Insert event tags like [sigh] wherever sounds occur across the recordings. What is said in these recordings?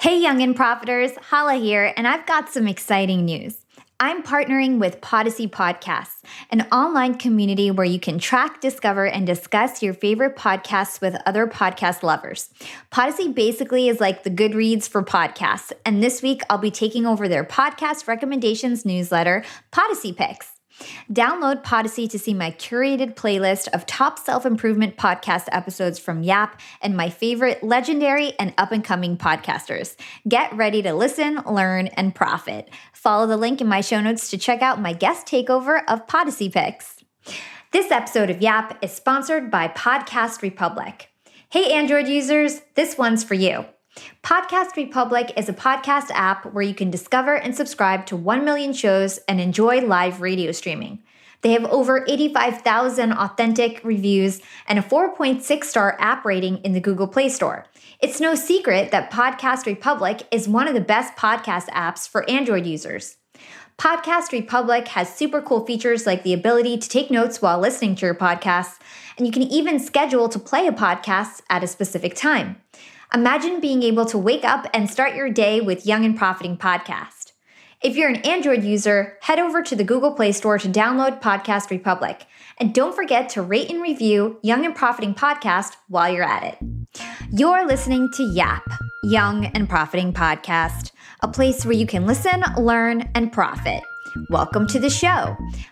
Hey, young and profiters, Hala here, and I've got some exciting news. I'm partnering with Podyssey Podcasts, an online community where you can track, discover, and discuss your favorite podcasts with other podcast lovers. Podyssey basically is like the Goodreads for podcasts, and this week I'll be taking over their podcast recommendations newsletter, Podyssey Picks. Download Podyssey to see my curated playlist of top self improvement podcast episodes from Yap and my favorite legendary and up and coming podcasters. Get ready to listen, learn, and profit. Follow the link in my show notes to check out my guest takeover of Podyssey Picks. This episode of Yap is sponsored by Podcast Republic. Hey, Android users, this one's for you. Podcast Republic is a podcast app where you can discover and subscribe to 1 million shows and enjoy live radio streaming. They have over 85,000 authentic reviews and a 4.6 star app rating in the Google Play Store. It's no secret that Podcast Republic is one of the best podcast apps for Android users. Podcast Republic has super cool features like the ability to take notes while listening to your podcasts, and you can even schedule to play a podcast at a specific time. Imagine being able to wake up and start your day with Young and Profiting Podcast. If you're an Android user, head over to the Google Play Store to download Podcast Republic. And don't forget to rate and review Young and Profiting Podcast while you're at it. You're listening to YAP, Young and Profiting Podcast, a place where you can listen, learn, and profit. Welcome to the show.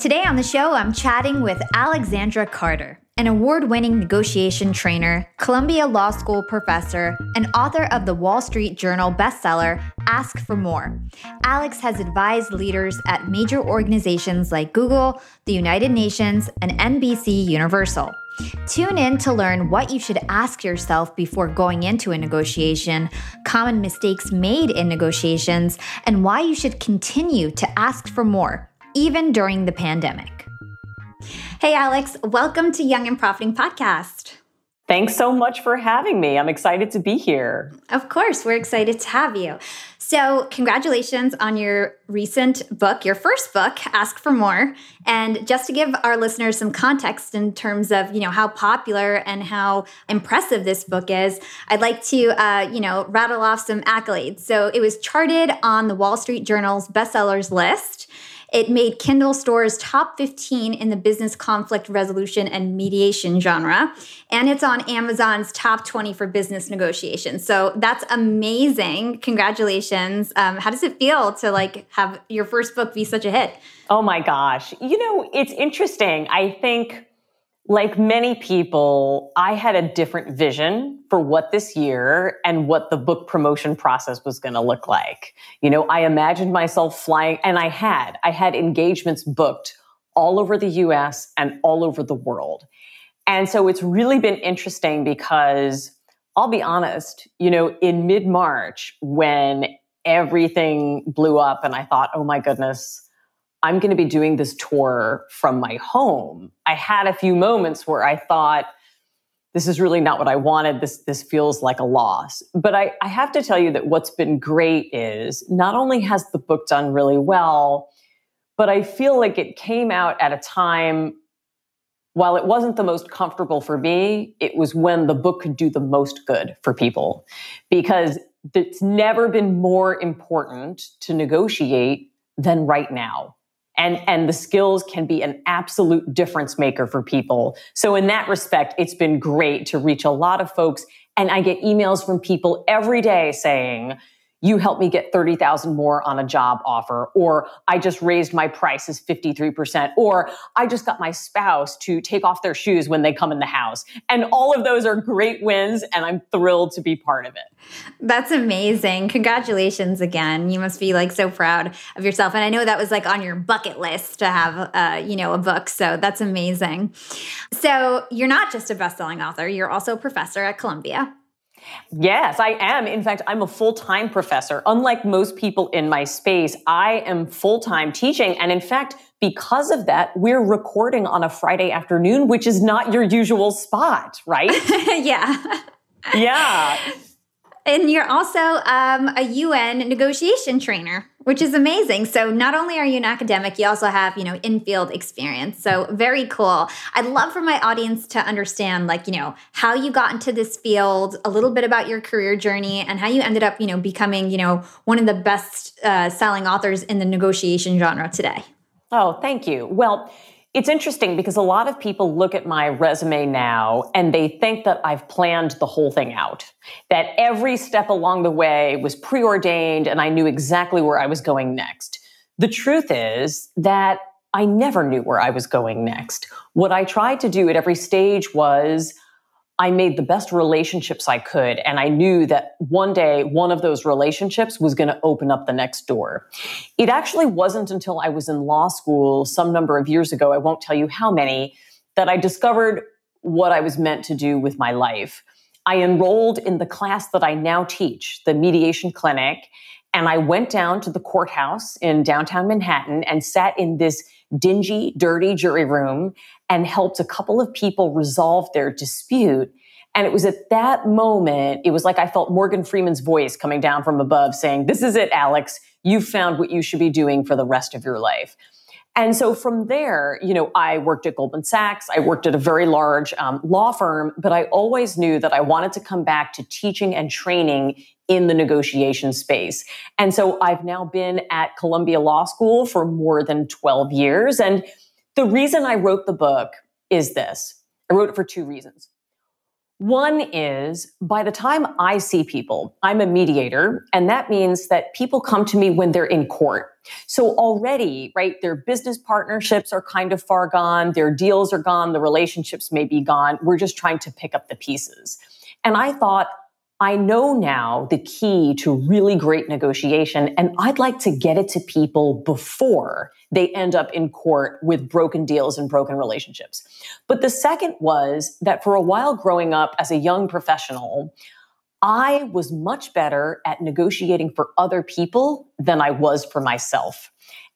Today on the show, I'm chatting with Alexandra Carter, an award winning negotiation trainer, Columbia Law School professor, and author of the Wall Street Journal bestseller, Ask for More. Alex has advised leaders at major organizations like Google, the United Nations, and NBC Universal. Tune in to learn what you should ask yourself before going into a negotiation, common mistakes made in negotiations, and why you should continue to ask for more, even during the pandemic. Hey, Alex, welcome to Young and Profiting Podcast. Thanks so much for having me. I'm excited to be here. Of course, we're excited to have you. So, congratulations on your recent book, your first book, Ask for More. And just to give our listeners some context in terms of, you know, how popular and how impressive this book is, I'd like to, uh, you know, rattle off some accolades. So, it was charted on the Wall Street Journal's bestsellers list. It made Kindle Store's top 15 in the business conflict resolution and mediation genre. And it's on Amazon's top 20 for business negotiations. So that's amazing. Congratulations. Um, how does it feel to like have your first book be such a hit? Oh my gosh. You know, it's interesting. I think like many people, I had a different vision for what this year and what the book promotion process was going to look like. You know, I imagined myself flying, and I had, I had engagements booked all over the US and all over the world. And so it's really been interesting because I'll be honest, you know, in mid March, when everything blew up and I thought, oh my goodness, I'm going to be doing this tour from my home. I had a few moments where I thought, this is really not what I wanted. This, this feels like a loss. But I, I have to tell you that what's been great is not only has the book done really well, but I feel like it came out at a time, while it wasn't the most comfortable for me, it was when the book could do the most good for people. Because it's never been more important to negotiate than right now and and the skills can be an absolute difference maker for people. So in that respect it's been great to reach a lot of folks. And i get emails from people every day saying you helped me get 30,000 more on a job offer or I just raised my prices 53% or I just got my spouse to take off their shoes when they come in the house. And all of those are great wins and I'm thrilled to be part of it. That's amazing. Congratulations again. You must be like so proud of yourself and I know that was like on your bucket list to have uh, you know, a book. So that's amazing. So, you're not just a best-selling author, you're also a professor at Columbia. Yes, I am. In fact, I'm a full time professor. Unlike most people in my space, I am full time teaching. And in fact, because of that, we're recording on a Friday afternoon, which is not your usual spot, right? [laughs] yeah. Yeah. And you're also um, a UN negotiation trainer, which is amazing. So not only are you an academic, you also have, you know, in-field experience. So very cool. I'd love for my audience to understand, like, you know, how you got into this field, a little bit about your career journey, and how you ended up, you know, becoming, you know, one of the best uh, selling authors in the negotiation genre today. Oh, thank you. Well, it's interesting because a lot of people look at my resume now and they think that I've planned the whole thing out, that every step along the way was preordained and I knew exactly where I was going next. The truth is that I never knew where I was going next. What I tried to do at every stage was I made the best relationships I could. And I knew that one day one of those relationships was going to open up the next door. It actually wasn't until I was in law school some number of years ago, I won't tell you how many, that I discovered what I was meant to do with my life. I enrolled in the class that I now teach, the mediation clinic, and I went down to the courthouse in downtown Manhattan and sat in this dingy, dirty jury room and helped a couple of people resolve their dispute. And it was at that moment, it was like I felt Morgan Freeman's voice coming down from above saying, This is it, Alex. You've found what you should be doing for the rest of your life. And so from there, you know, I worked at Goldman Sachs. I worked at a very large um, law firm, but I always knew that I wanted to come back to teaching and training in the negotiation space. And so I've now been at Columbia Law School for more than 12 years. And the reason I wrote the book is this I wrote it for two reasons. One is by the time I see people, I'm a mediator, and that means that people come to me when they're in court. So already, right, their business partnerships are kind of far gone, their deals are gone, the relationships may be gone. We're just trying to pick up the pieces. And I thought, I know now the key to really great negotiation, and I'd like to get it to people before they end up in court with broken deals and broken relationships. But the second was that for a while growing up as a young professional, I was much better at negotiating for other people than I was for myself.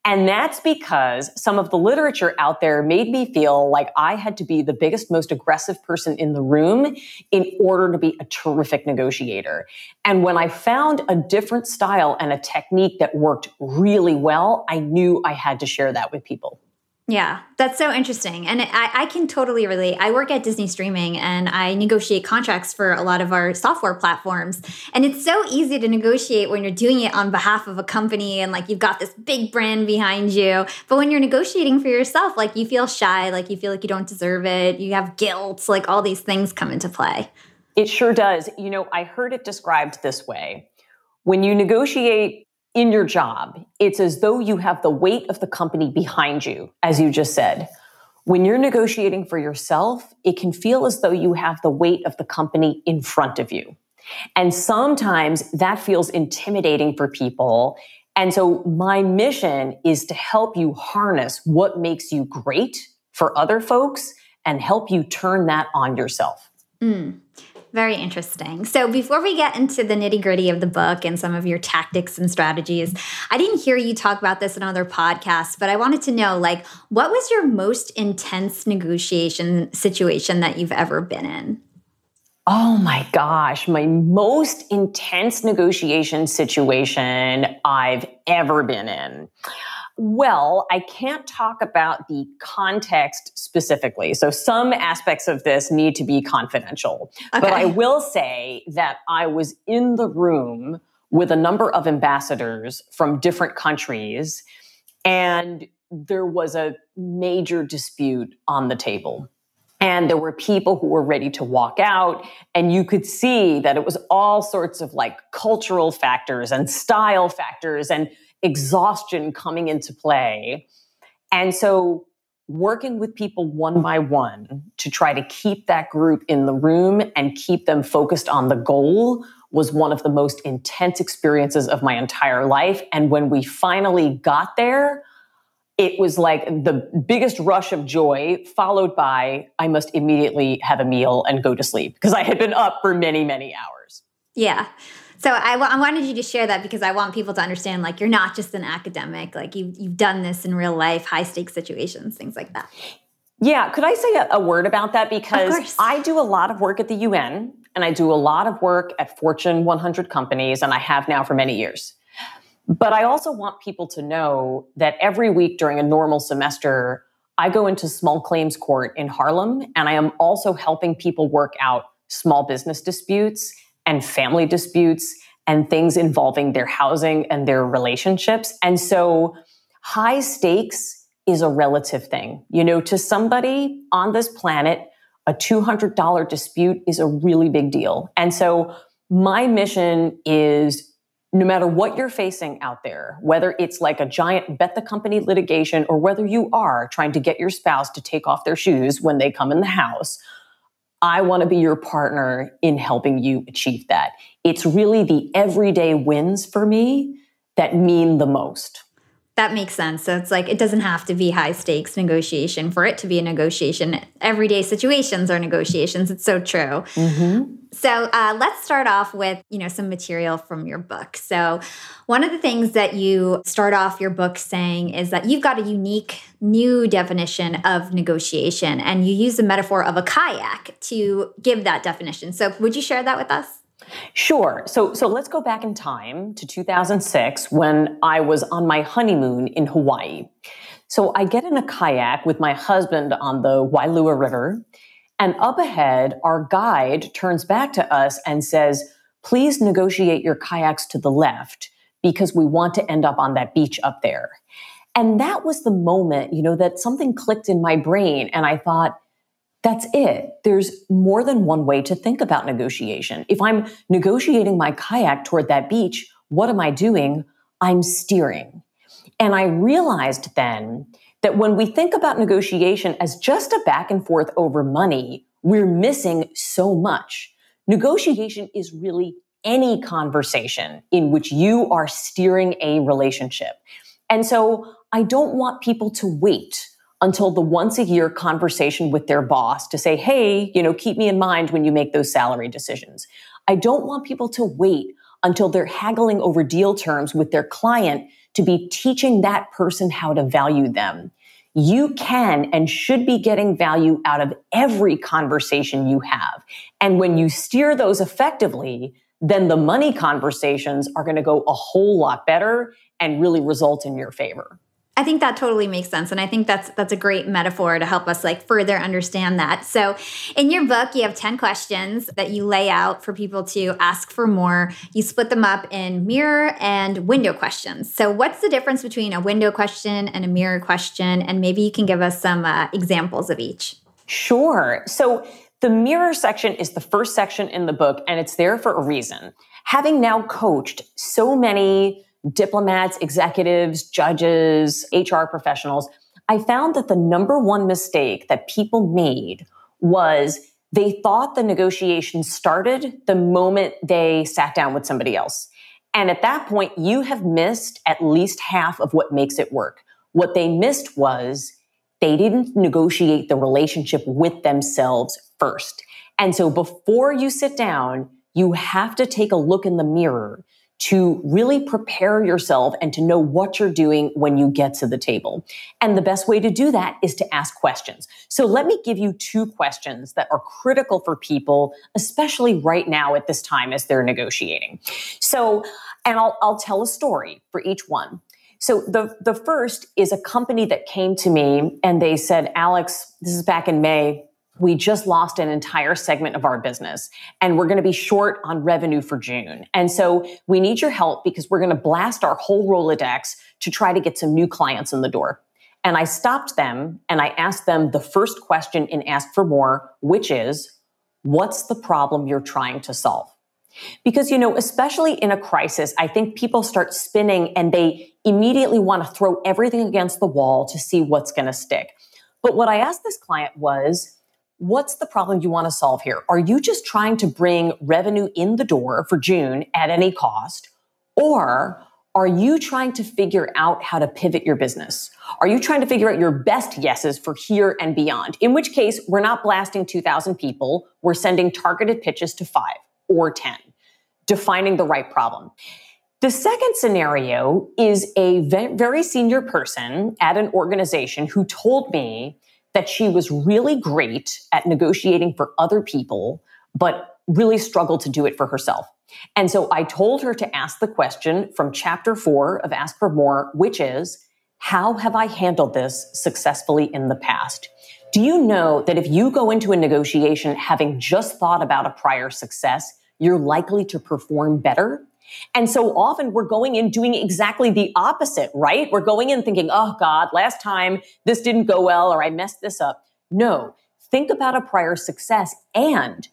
And that's because some of the literature out there made me feel like I had to be the biggest, most aggressive person in the room in order to be a terrific negotiator. And when I found a different style and a technique that worked really well, I knew I had to share that with people. Yeah, that's so interesting. And I, I, can totally relate. I work at Disney Streaming and I negotiate contracts for a lot of our software platforms. And it's so easy to negotiate when you're doing it on behalf of a company and like you've got this big brand behind you. But when you're negotiating for yourself, like you feel shy, like you feel like you don't deserve it, you have guilt, like all these things come into play. It sure does. You know, I heard it described this way. When you negotiate in your job, it's as though you have the weight of the company behind you, as you just said. When you're negotiating for yourself, it can feel as though you have the weight of the company in front of you. And sometimes that feels intimidating for people. And so my mission is to help you harness what makes you great for other folks and help you turn that on yourself. Mm. Very interesting. So, before we get into the nitty gritty of the book and some of your tactics and strategies, I didn't hear you talk about this in other podcasts, but I wanted to know like, what was your most intense negotiation situation that you've ever been in? Oh my gosh, my most intense negotiation situation I've ever been in. Well, I can't talk about the context specifically. So some aspects of this need to be confidential. Okay. But I will say that I was in the room with a number of ambassadors from different countries, and there was a major dispute on the table. and there were people who were ready to walk out and you could see that it was all sorts of like cultural factors and style factors and exhaustion coming into play and so working with people one by one to try to keep that group in the room and keep them focused on the goal was one of the most intense experiences of my entire life and when we finally got there it was like the biggest rush of joy, followed by I must immediately have a meal and go to sleep because I had been up for many, many hours. Yeah. So I, I wanted you to share that because I want people to understand like you're not just an academic, like you, you've done this in real life, high stakes situations, things like that. Yeah. Could I say a, a word about that? Because I do a lot of work at the UN and I do a lot of work at Fortune 100 companies, and I have now for many years. But I also want people to know that every week during a normal semester, I go into small claims court in Harlem, and I am also helping people work out small business disputes and family disputes and things involving their housing and their relationships. And so high stakes is a relative thing. You know, to somebody on this planet, a $200 dispute is a really big deal. And so my mission is no matter what you're facing out there, whether it's like a giant bet the company litigation or whether you are trying to get your spouse to take off their shoes when they come in the house, I want to be your partner in helping you achieve that. It's really the everyday wins for me that mean the most. That makes sense. So it's like it doesn't have to be high stakes negotiation for it to be a negotiation. Everyday situations are negotiations. It's so true. Mm-hmm. So uh, let's start off with you know some material from your book. So one of the things that you start off your book saying is that you've got a unique new definition of negotiation, and you use the metaphor of a kayak to give that definition. So would you share that with us? Sure. So so let's go back in time to 2006 when I was on my honeymoon in Hawaii. So I get in a kayak with my husband on the Wailua River, and up ahead our guide turns back to us and says, "Please negotiate your kayaks to the left because we want to end up on that beach up there." And that was the moment, you know, that something clicked in my brain and I thought, that's it. There's more than one way to think about negotiation. If I'm negotiating my kayak toward that beach, what am I doing? I'm steering. And I realized then that when we think about negotiation as just a back and forth over money, we're missing so much. Negotiation is really any conversation in which you are steering a relationship. And so I don't want people to wait until the once a year conversation with their boss to say, hey, you know, keep me in mind when you make those salary decisions. I don't want people to wait until they're haggling over deal terms with their client to be teaching that person how to value them. You can and should be getting value out of every conversation you have. And when you steer those effectively, then the money conversations are going to go a whole lot better and really result in your favor. I think that totally makes sense and I think that's that's a great metaphor to help us like further understand that. So, in your book you have 10 questions that you lay out for people to ask for more. You split them up in mirror and window questions. So, what's the difference between a window question and a mirror question and maybe you can give us some uh, examples of each. Sure. So, the mirror section is the first section in the book and it's there for a reason. Having now coached so many diplomats, executives, judges, HR professionals, I found that the number one mistake that people made was they thought the negotiation started the moment they sat down with somebody else. And at that point, you have missed at least half of what makes it work. What they missed was they didn't negotiate the relationship with themselves first. And so before you sit down, you have to take a look in the mirror to really prepare yourself and to know what you're doing when you get to the table. And the best way to do that is to ask questions. So let me give you two questions that are critical for people, especially right now at this time as they're negotiating. So, and I'll, I'll tell a story for each one. So the, the first is a company that came to me and they said, Alex, this is back in May we just lost an entire segment of our business and we're going to be short on revenue for June. And so we need your help because we're going to blast our whole Rolodex to try to get some new clients in the door. And I stopped them and I asked them the first question in Ask for More, which is, what's the problem you're trying to solve? Because, you know, especially in a crisis, I think people start spinning and they immediately want to throw everything against the wall to see what's going to stick. But what I asked this client was, what's the problem you want to solve here? Are you just trying to bring revenue in the door for June at any cost? Or are you trying to figure out how to pivot your business? Are you trying to figure out your best yeses for here and beyond? In which case, we're not blasting 2,000 people. We're sending targeted pitches to five or 10, defining the right problem. The second scenario is a very senior person at an organization who told me that she was really great at negotiating for other people, but really struggled to do it for herself. And so I told her to ask the question from chapter four of Ask for More, which is, how have I handled this successfully in the past? Do you know that if you go into a negotiation having just thought about a prior success, you're likely to perform better? And so often we're going in doing exactly the opposite, right? We're going in thinking, oh God, last time this didn't go well or I messed this up. No, think about a prior success and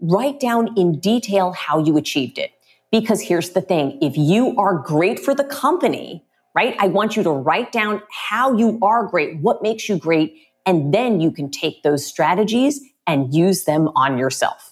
write down in detail how you achieved it. Because here's the thing if you are great for the company, right? I want you to write down how you are great, what makes you great, and then you can take those strategies and use them on yourself.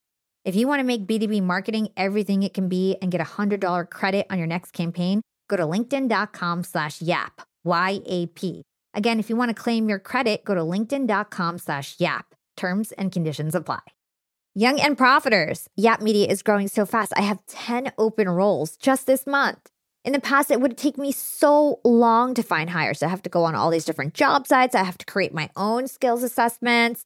If you want to make B2B marketing everything it can be and get a $100 credit on your next campaign, go to linkedin.com slash yap, Y-A-P. Again, if you want to claim your credit, go to linkedin.com slash yap. Terms and conditions apply. Young and profiters, Yap Media is growing so fast. I have 10 open roles just this month. In the past, it would take me so long to find hires. I have to go on all these different job sites. I have to create my own skills assessments.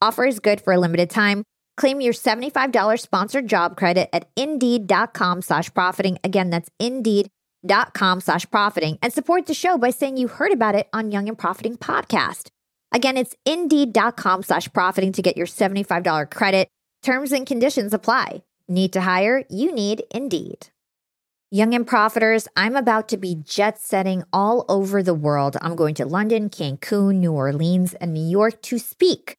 Offer is good for a limited time. Claim your $75 sponsored job credit at indeed.com slash profiting. Again, that's indeed.com slash profiting and support the show by saying you heard about it on Young and Profiting podcast. Again, it's indeed.com slash profiting to get your $75 credit. Terms and conditions apply. Need to hire? You need Indeed. Young and Profiters, I'm about to be jet setting all over the world. I'm going to London, Cancun, New Orleans, and New York to speak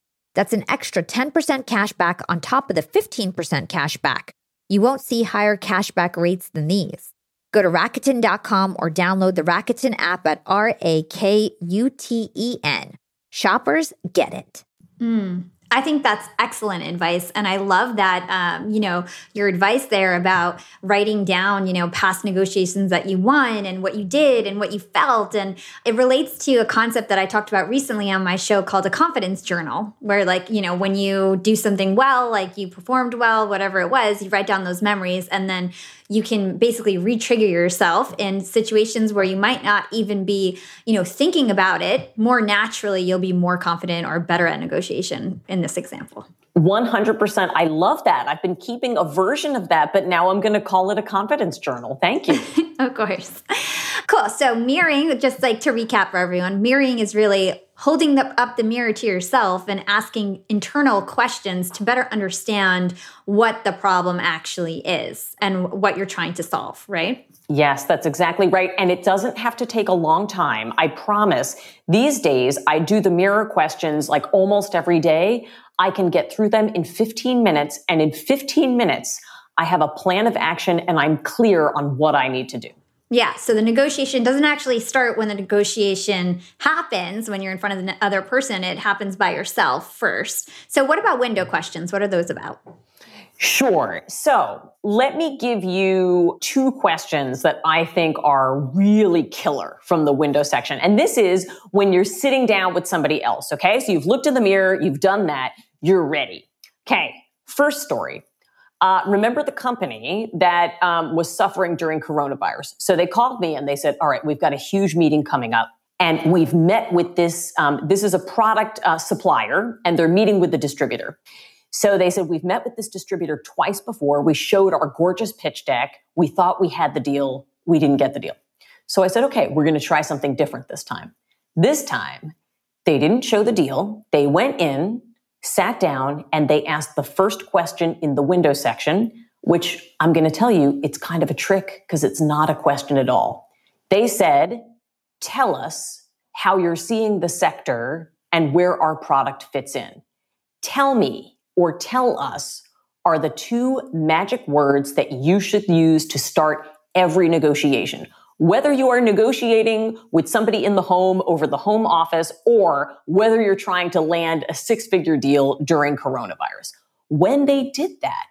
That's an extra 10% cash back on top of the 15% cash back. You won't see higher cashback rates than these. Go to Rakuten.com or download the Rakuten app at R A K U T E N. Shoppers get it. Mm. I think that's excellent advice. And I love that, um, you know, your advice there about writing down, you know, past negotiations that you won and what you did and what you felt. And it relates to a concept that I talked about recently on my show called a confidence journal, where, like, you know, when you do something well, like you performed well, whatever it was, you write down those memories and then you can basically re-trigger yourself in situations where you might not even be you know thinking about it. More naturally you'll be more confident or better at negotiation in this example 100% i love that i've been keeping a version of that but now i'm going to call it a confidence journal thank you [laughs] of course cool so mirroring just like to recap for everyone mirroring is really holding the, up the mirror to yourself and asking internal questions to better understand what the problem actually is and what you're trying to solve, right? Yes, that's exactly right. And it doesn't have to take a long time. I promise. These days, I do the mirror questions like almost every day. I can get through them in 15 minutes. And in 15 minutes, I have a plan of action and I'm clear on what I need to do. Yeah. So the negotiation doesn't actually start when the negotiation happens, when you're in front of the other person. It happens by yourself first. So, what about window questions? What are those about? Sure. So let me give you two questions that I think are really killer from the window section. And this is when you're sitting down with somebody else. Okay. So you've looked in the mirror, you've done that, you're ready. Okay. First story. Uh, remember the company that um, was suffering during coronavirus. So they called me and they said, all right, we've got a huge meeting coming up. And we've met with this, um, this is a product uh, supplier, and they're meeting with the distributor. So they said, We've met with this distributor twice before. We showed our gorgeous pitch deck. We thought we had the deal. We didn't get the deal. So I said, Okay, we're going to try something different this time. This time, they didn't show the deal. They went in, sat down and they asked the first question in the window section, which I'm going to tell you, it's kind of a trick because it's not a question at all. They said, Tell us how you're seeing the sector and where our product fits in. Tell me or tell us are the two magic words that you should use to start every negotiation whether you are negotiating with somebody in the home over the home office or whether you're trying to land a six figure deal during coronavirus. When they did that,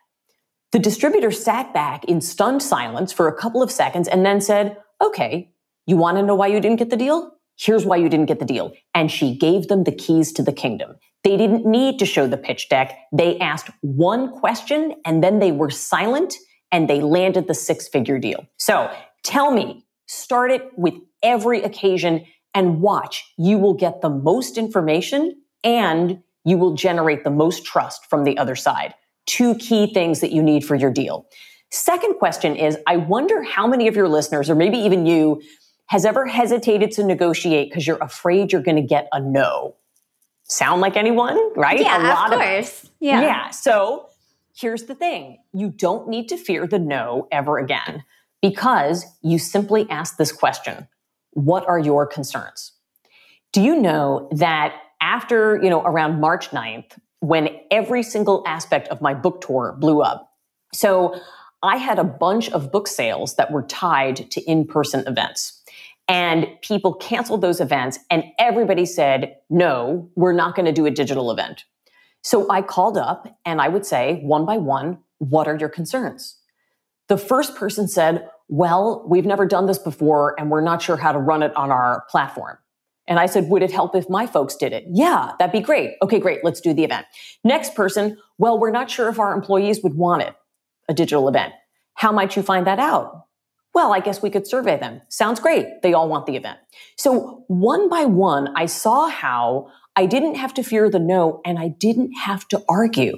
the distributor sat back in stunned silence for a couple of seconds and then said, Okay, you want to know why you didn't get the deal? Here's why you didn't get the deal. And she gave them the keys to the kingdom. They didn't need to show the pitch deck. They asked one question and then they were silent and they landed the six figure deal. So tell me, start it with every occasion and watch. You will get the most information and you will generate the most trust from the other side. Two key things that you need for your deal. Second question is I wonder how many of your listeners, or maybe even you, has ever hesitated to negotiate because you're afraid you're going to get a no. Sound like anyone, right? Yeah, a lot of course. Of, yeah. Yeah. So here's the thing you don't need to fear the no ever again because you simply ask this question What are your concerns? Do you know that after, you know, around March 9th, when every single aspect of my book tour blew up, so I had a bunch of book sales that were tied to in person events. And people canceled those events, and everybody said, no, we're not going to do a digital event. So I called up and I would say, one by one, what are your concerns? The first person said, well, we've never done this before, and we're not sure how to run it on our platform. And I said, would it help if my folks did it? Yeah, that'd be great. Okay, great. Let's do the event. Next person, well, we're not sure if our employees would want it, a digital event. How might you find that out? Well, I guess we could survey them. Sounds great. They all want the event. So one by one, I saw how I didn't have to fear the no and I didn't have to argue.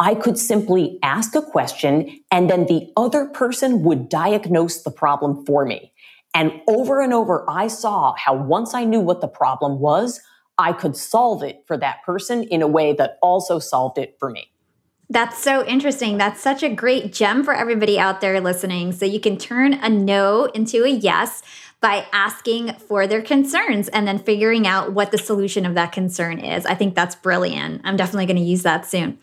I could simply ask a question and then the other person would diagnose the problem for me. And over and over, I saw how once I knew what the problem was, I could solve it for that person in a way that also solved it for me. That's so interesting. That's such a great gem for everybody out there listening. So you can turn a no into a yes by asking for their concerns and then figuring out what the solution of that concern is. I think that's brilliant. I'm definitely going to use that soon.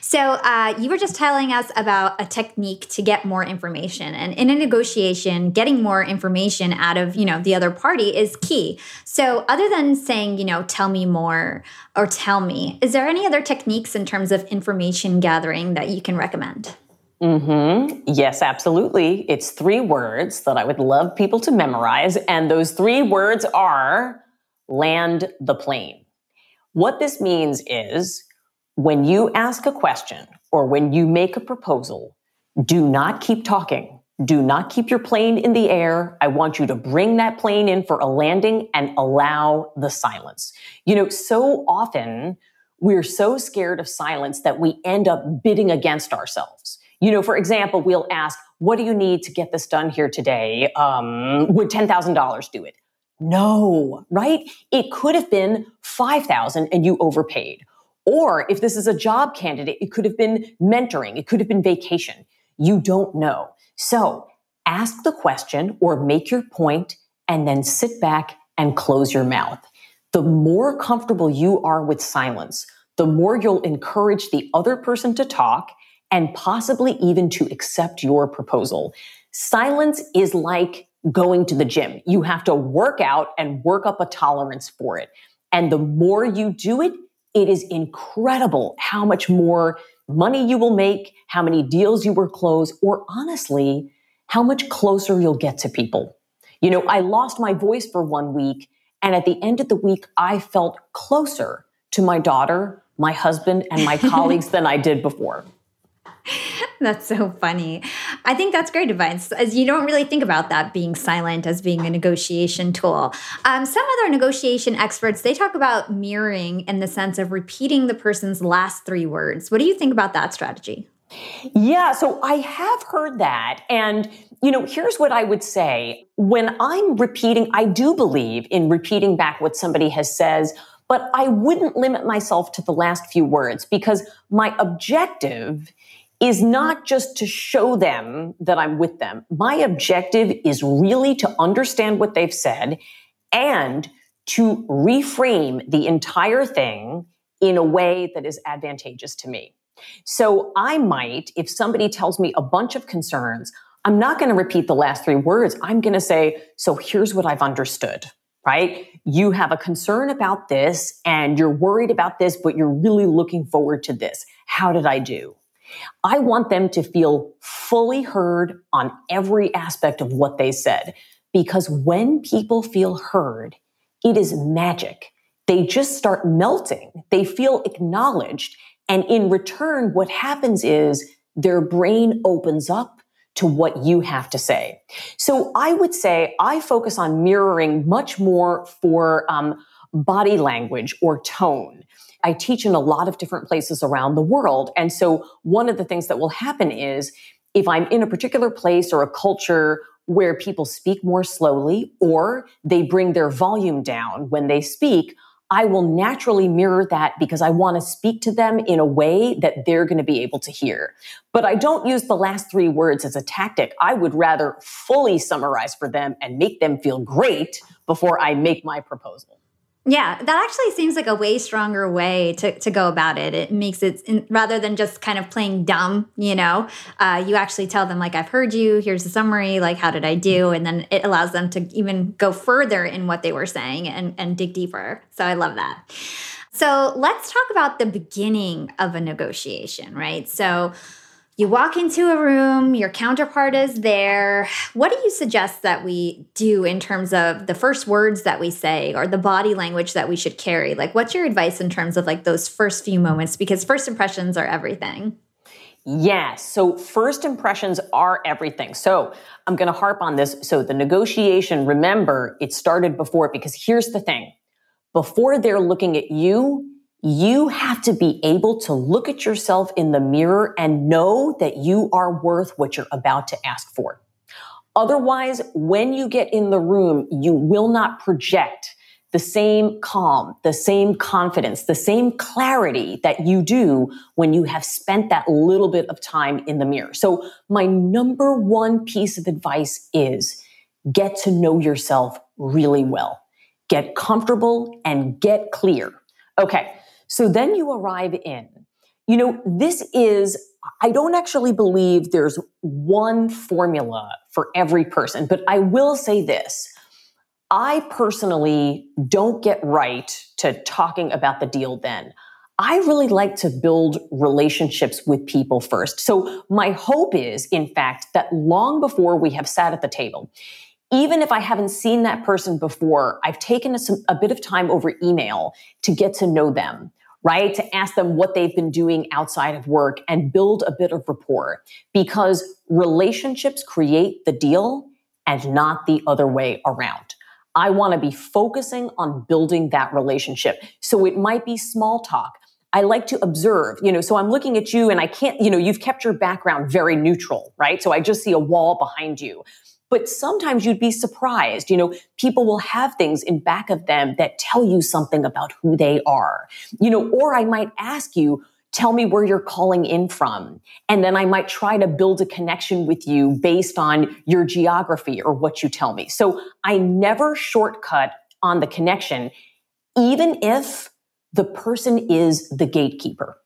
So, uh, you were just telling us about a technique to get more information, and in a negotiation, getting more information out of you know the other party is key. So, other than saying you know tell me more or tell me, is there any other techniques in terms of information gathering that you can recommend? Mm-hmm. Yes, absolutely. It's three words that I would love people to memorize. And those three words are land the plane. What this means is when you ask a question or when you make a proposal, do not keep talking. Do not keep your plane in the air. I want you to bring that plane in for a landing and allow the silence. You know, so often we're so scared of silence that we end up bidding against ourselves. You know, for example, we'll ask, what do you need to get this done here today? Um, would $10,000 do it? No, right? It could have been 5,000 and you overpaid. Or if this is a job candidate, it could have been mentoring. It could have been vacation. You don't know. So ask the question or make your point and then sit back and close your mouth. The more comfortable you are with silence, the more you'll encourage the other person to talk and possibly even to accept your proposal. Silence is like going to the gym. You have to work out and work up a tolerance for it. And the more you do it, it is incredible how much more money you will make, how many deals you will close, or honestly, how much closer you'll get to people. You know, I lost my voice for one week, and at the end of the week, I felt closer to my daughter, my husband, and my [laughs] colleagues than I did before. [laughs] that's so funny. I think that's great advice, as you don't really think about that being silent as being a negotiation tool. Um, some other negotiation experts they talk about mirroring in the sense of repeating the person's last three words. What do you think about that strategy? Yeah, so I have heard that, and you know, here's what I would say. When I'm repeating, I do believe in repeating back what somebody has says but I wouldn't limit myself to the last few words because my objective is not just to show them that I'm with them. My objective is really to understand what they've said and to reframe the entire thing in a way that is advantageous to me. So I might, if somebody tells me a bunch of concerns, I'm not going to repeat the last three words. I'm going to say, so here's what I've understood, right? You have a concern about this and you're worried about this, but you're really looking forward to this. How did I do? I want them to feel fully heard on every aspect of what they said. Because when people feel heard, it is magic. They just start melting. They feel acknowledged. And in return, what happens is their brain opens up to what you have to say. So I would say I focus on mirroring much more for um, body language or tone. I teach in a lot of different places around the world. And so one of the things that will happen is if I'm in a particular place or a culture where people speak more slowly or they bring their volume down when they speak, I will naturally mirror that because I want to speak to them in a way that they're going to be able to hear. But I don't use the last three words as a tactic. I would rather fully summarize for them and make them feel great before I make my proposal. Yeah, that actually seems like a way stronger way to, to go about it. It makes it in, rather than just kind of playing dumb, you know, uh, you actually tell them, like, I've heard you, here's the summary, like, how did I do? And then it allows them to even go further in what they were saying and, and dig deeper. So I love that. So let's talk about the beginning of a negotiation, right? So you walk into a room, your counterpart is there. What do you suggest that we do in terms of the first words that we say or the body language that we should carry? Like, what's your advice in terms of like those first few moments? Because first impressions are everything. Yes. So first impressions are everything. So I'm going to harp on this. So the negotiation, remember, it started before because here's the thing. Before they're looking at you, you have to be able to look at yourself in the mirror and know that you are worth what you're about to ask for. Otherwise, when you get in the room, you will not project the same calm, the same confidence, the same clarity that you do when you have spent that little bit of time in the mirror. So my number one piece of advice is get to know yourself really well. Get comfortable and get clear. Okay. So then you arrive in. You know, this is, I don't actually believe there's one formula for every person, but I will say this. I personally don't get right to talking about the deal then. I really like to build relationships with people first. So my hope is, in fact, that long before we have sat at the table, even if I haven't seen that person before, I've taken a, a, bit of time over email to get to know them right? To ask them what they've been doing outside of work and build a bit of rapport because relationships create the deal and not the other way around. I want to be focusing on building that relationship. So it might be small talk. I like to observe, you know, so I'm looking at you and I can't, you know, you've kept your background very neutral, right? So I just see a wall behind you. But sometimes you'd be surprised. You know, people will have things in back of them that tell you something about who they are. You know, or I might ask you, tell me where you're calling in from. And then I might try to build a connection with you based on your geography or what you tell me. So I never shortcut on the connection, even if the person is the gatekeeper.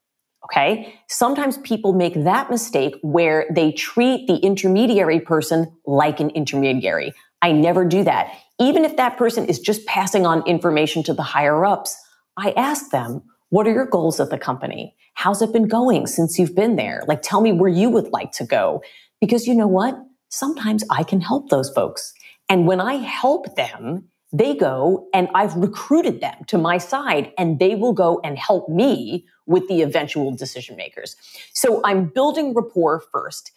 Okay. Sometimes people make that mistake where they treat the intermediary person like an intermediary. I never do that. Even if that person is just passing on information to the higher ups, I ask them, what are your goals at the company? How's it been going since you've been there? Like, tell me where you would like to go. Because you know what? Sometimes I can help those folks. And when I help them, they go and I've recruited them to my side and they will go and help me with the eventual decision makers. So I'm building rapport first.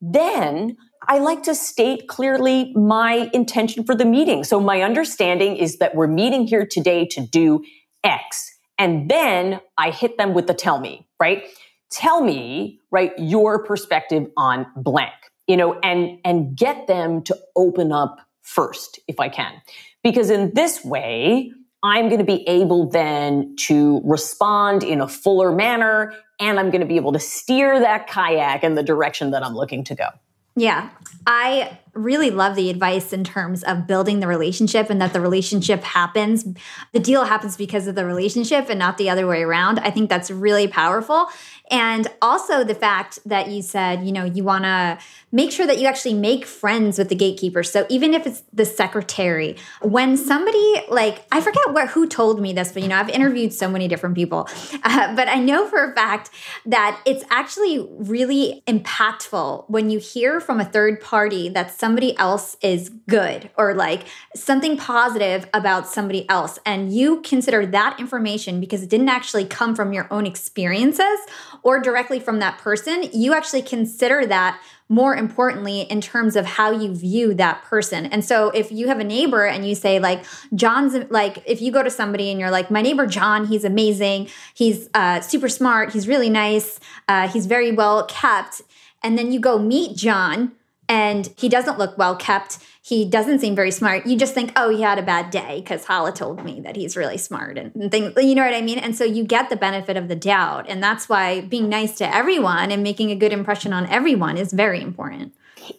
Then I like to state clearly my intention for the meeting. So my understanding is that we're meeting here today to do X. And then I hit them with the tell me, right? Tell me, right, your perspective on blank, you know, and, and get them to open up first if I can. Because in this way, I'm going to be able then to respond in a fuller manner and I'm going to be able to steer that kayak in the direction that I'm looking to go. Yeah. I really love the advice in terms of building the relationship and that the relationship happens. The deal happens because of the relationship and not the other way around. I think that's really powerful. And also the fact that you said, you know, you want to make sure that you actually make friends with the gatekeeper. So even if it's the secretary, when somebody like I forget what who told me this, but you know, I've interviewed so many different people, [laughs] uh, but I know for a fact that it's actually really impactful when you hear from a third party that some somebody else is good or like something positive about somebody else, and you consider that information because it didn't actually come from your own experiences or directly from that person, you actually consider that more importantly in terms of how you view that person. And so if you have a neighbor and you say like John's like if you go to somebody and you're like my neighbor John, he's amazing, he's uh, super smart, he's really nice, uh, he's very well kept, and then you go meet John and he doesn't look well kept. He doesn't seem very smart. You just think oh he had a bad day because hala told me that he's really smart and, and things you know what i mean? And so you get the benefit of the doubt and that's why being nice to everyone and making a good impression on everyone is very important.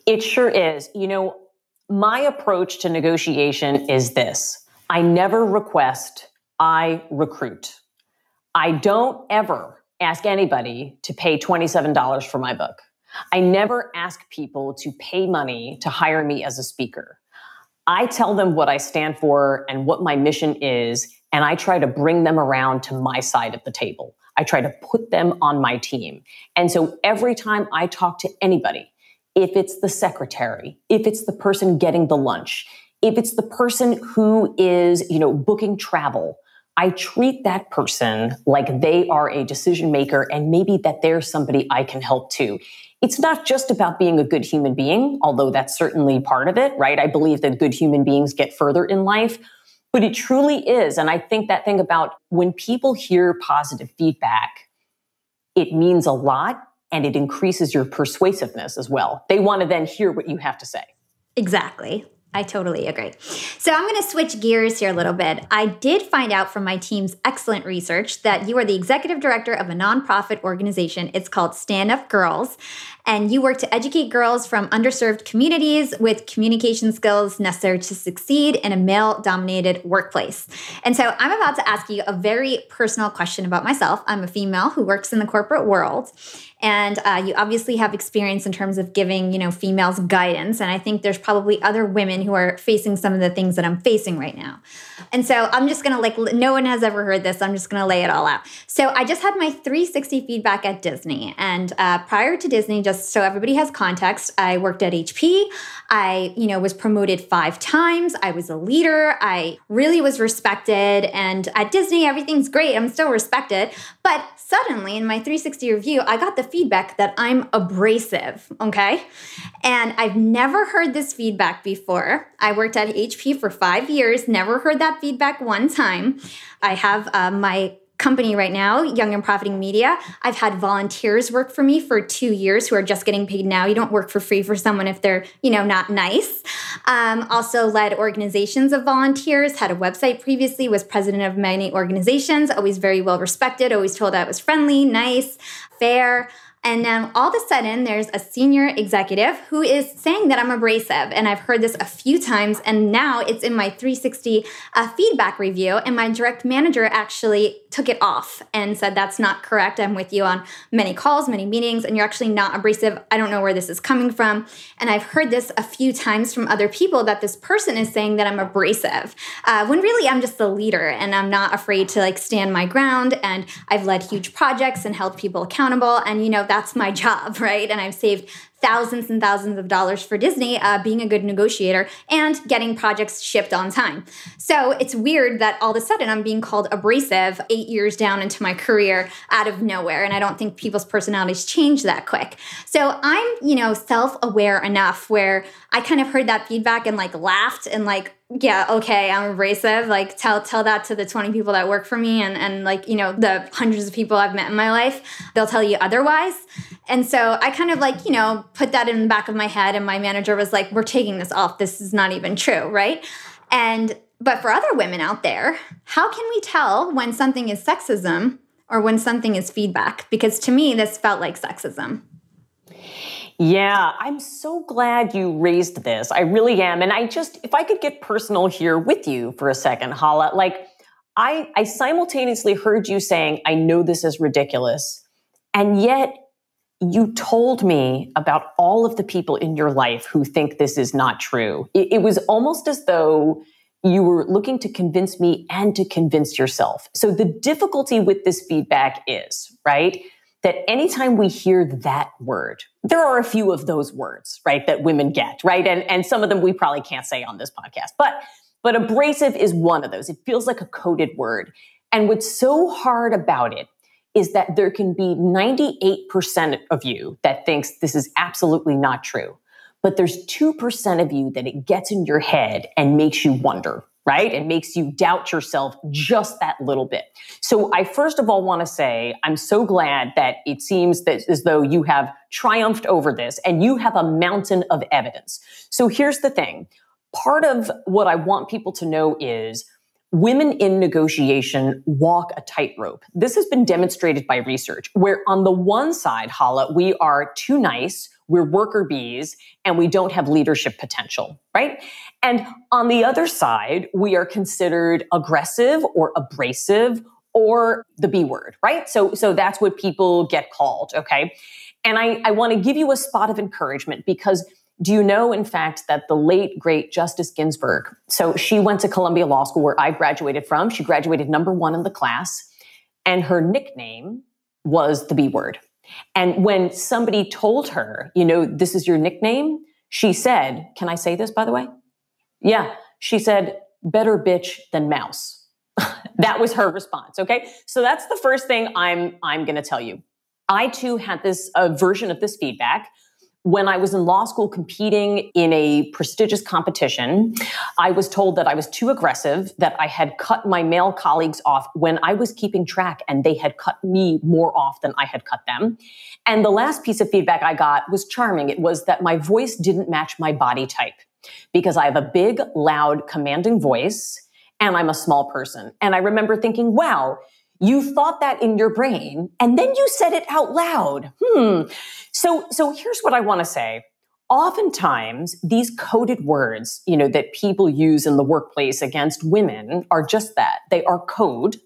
It sure is. You know my approach to negotiation is this. I never request i recruit. I don't ever ask anybody to pay $27 for my book I never ask people to pay money to hire me as a speaker. I tell them what I stand for and what my mission is, and I try to bring them around to my side of the table. I try to put them on my team. And so every time I talk to anybody, if it's the secretary, if it's the person getting the lunch, if it's the person who is, you know, booking travel, I treat that person like they are a decision maker and maybe that they're somebody I can help too it's not just about being a good human being, although that's certainly part of it, right? I believe that good human beings get further in life, but it truly is. And I think that thing about when people hear positive feedback, it means a lot and it increases your persuasiveness as well. They want to then hear what you have to say. Exactly. I totally agree. So I'm going to switch gears here a little bit. I did find out from my team's excellent research that you are the executive director of a nonprofit organization. It's called Stand Up Girls. And you work to educate girls from underserved communities with communication skills necessary to succeed in a male dominated workplace. And so I'm about to ask you a very personal question about myself. I'm a female who works in the corporate world and uh, you obviously have experience in terms of giving you know females guidance. And i think there's probably other women who are facing some of the things that i'm facing right now. And so i'm just gonna like no one has ever heard this i'm just gonna lay it all out. So i just had my 360 feedback at disney. And uh, prior to disney just so everybody has context i worked at hp i you know was promoted five times. I was a leader. I really was respected. And at disney everything's great. I'm still respected. But suddenly in my 360 review i got the feedback that I'm abrasive, okay? And I've never heard this feedback before. I worked at HP for five years, never heard that feedback one time. I have uh, my company right now, Young and Profiting Media. I've had volunteers work for me for two years who are just getting paid now. You don't work for free for someone if they're, you know, not nice. Um, also led organizations of volunteers, had a website previously, was president of many organizations, always very well respected, always told I was friendly, nice, fair. And now all of a sudden, there's a senior executive who is saying that I'm abrasive. And I've heard this a few times. And now it's in my 360 uh, feedback review. And my direct manager actually took it off and said, That's not correct. I'm with you on many calls, many meetings, and you're actually not abrasive. I don't know where this is coming from. And I've heard this a few times from other people that this person is saying that I'm abrasive, uh, when really I'm just the leader and I'm not afraid to like stand my ground. And I've led huge projects and held people accountable. And, you know, that's my [laughs] job, right? And I've saved thousands and thousands of dollars for Disney uh, being a good negotiator and getting projects shipped on time. So it's weird that all of a sudden I'm being called abrasive eight years down into my career out of nowhere. And I don't think people's personalities change that quick. So I'm, you know, self aware enough where I kind of heard that feedback and like laughed and like, yeah, okay, I'm abrasive. Like tell tell that to the 20 people that work for me and and like, you know, the hundreds of people I've met in my life. They'll tell you otherwise. And so I kind of like, you know, put that in the back of my head and my manager was like, "We're taking this off. This is not even true, right?" And but for other women out there, how can we tell when something is sexism or when something is feedback? Because to me this felt like sexism. Yeah, I'm so glad you raised this. I really am. And I just, if I could get personal here with you for a second, Hala, like I, I simultaneously heard you saying, I know this is ridiculous. And yet you told me about all of the people in your life who think this is not true. It, it was almost as though you were looking to convince me and to convince yourself. So the difficulty with this feedback is, right? That anytime we hear that word, there are a few of those words, right, that women get, right? And, and some of them we probably can't say on this podcast, but, but abrasive is one of those. It feels like a coded word. And what's so hard about it is that there can be 98% of you that thinks this is absolutely not true. But there's 2% of you that it gets in your head and makes you wonder, right? It makes you doubt yourself just that little bit. So I first of all want to say, I'm so glad that it seems that as though you have triumphed over this and you have a mountain of evidence. So here's the thing. Part of what I want people to know is women in negotiation walk a tightrope. This has been demonstrated by research where on the one side, Hala, we are too nice, we're worker bees, and we don't have leadership potential, right? And on the other side, we are considered aggressive or abrasive or the B word, right? So, so that's what people get called, okay? And I, I want to give you a spot of encouragement because do you know, in fact, that the late, great Justice Ginsburg, so she went to Columbia Law School where I graduated from. She graduated number one in the class, and her nickname was the B word. And when somebody told her, you know, this is your nickname, she said, Can I say this, by the way? Yeah. She said, Better bitch than mouse. [laughs] that was her response. Okay. So that's the first thing I'm, I'm going to tell you. I too had this uh, version of this feedback when I was in law school competing in a prestigious competition, I was told that I was too aggressive, that I had cut my male colleagues off when I was keeping track and they had cut me more off than I had cut them. And the last piece of feedback I got was charming. It was that my voice didn't match my body type because I have a big, loud, commanding voice and I'm a small person. And I remember thinking, wow, you thought that in your brain and then you said it out loud. Hmm. So, so here's what I want to say. Oftentimes, these coded words, you know, that people use in the workplace against women are just that. They are code,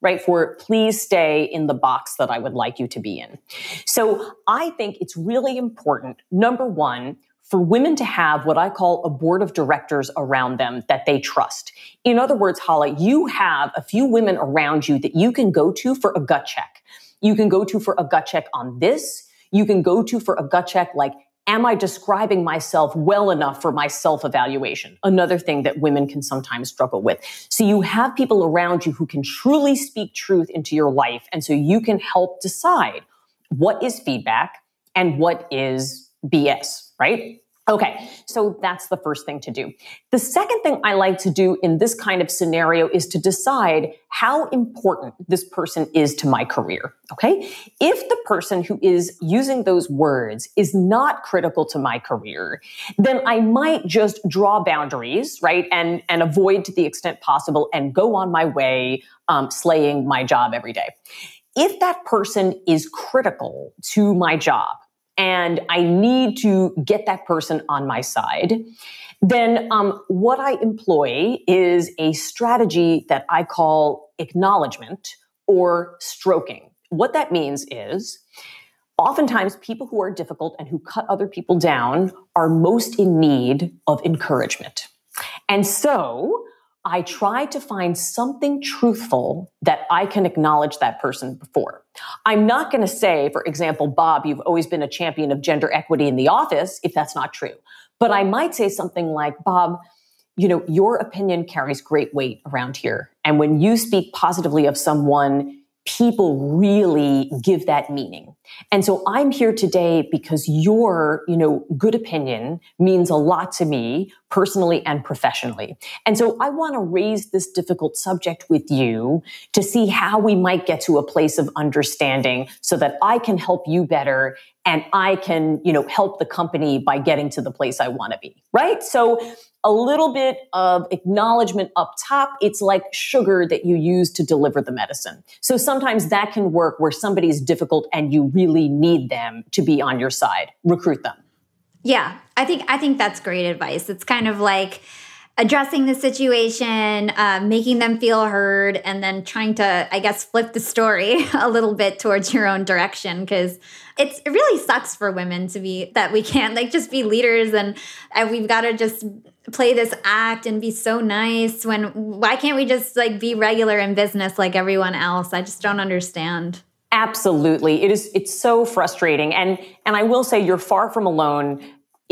right? For please stay in the box that I would like you to be in. So I think it's really important, number one, for women to have what I call a board of directors around them that they trust. In other words, Hala, you have a few women around you that you can go to for a gut check. You can go to for a gut check on this. You can go to for a gut check like, am I describing myself well enough for my self evaluation? Another thing that women can sometimes struggle with. So you have people around you who can truly speak truth into your life. And so you can help decide what is feedback and what is BS, right? Okay, so that's the first thing to do. The second thing I like to do in this kind of scenario is to decide how important this person is to my career. Okay, if the person who is using those words is not critical to my career, then I might just draw boundaries, right, and and avoid to the extent possible and go on my way, um, slaying my job every day. If that person is critical to my job, and I need to get that person on my side, then um, what I employ is a strategy that I call acknowledgement or stroking. What that means is oftentimes people who are difficult and who cut other people down are most in need of encouragement. And so I try to find something truthful that I can acknowledge that person before. I'm not going to say, for example, Bob, you've always been a champion of gender equity in the office, if that's not true. But I might say something like, Bob, you know, your opinion carries great weight around here. And when you speak positively of someone, people really give that meaning. And so I'm here today because your, you know, good opinion means a lot to me personally and professionally. And so I want to raise this difficult subject with you to see how we might get to a place of understanding so that I can help you better and I can, you know, help the company by getting to the place I want to be. Right? So a little bit of acknowledgement up top. It's like sugar that you use to deliver the medicine. So sometimes that can work where somebody's difficult and you really need them to be on your side. Recruit them. Yeah, I think I think that's great advice. It's kind of like addressing the situation, uh, making them feel heard, and then trying to, I guess, flip the story [laughs] a little bit towards your own direction because it really sucks for women to be that we can't like just be leaders and, and we've got to just play this act and be so nice when why can't we just like be regular in business like everyone else? I just don't understand. Absolutely. It is it's so frustrating and and I will say you're far from alone.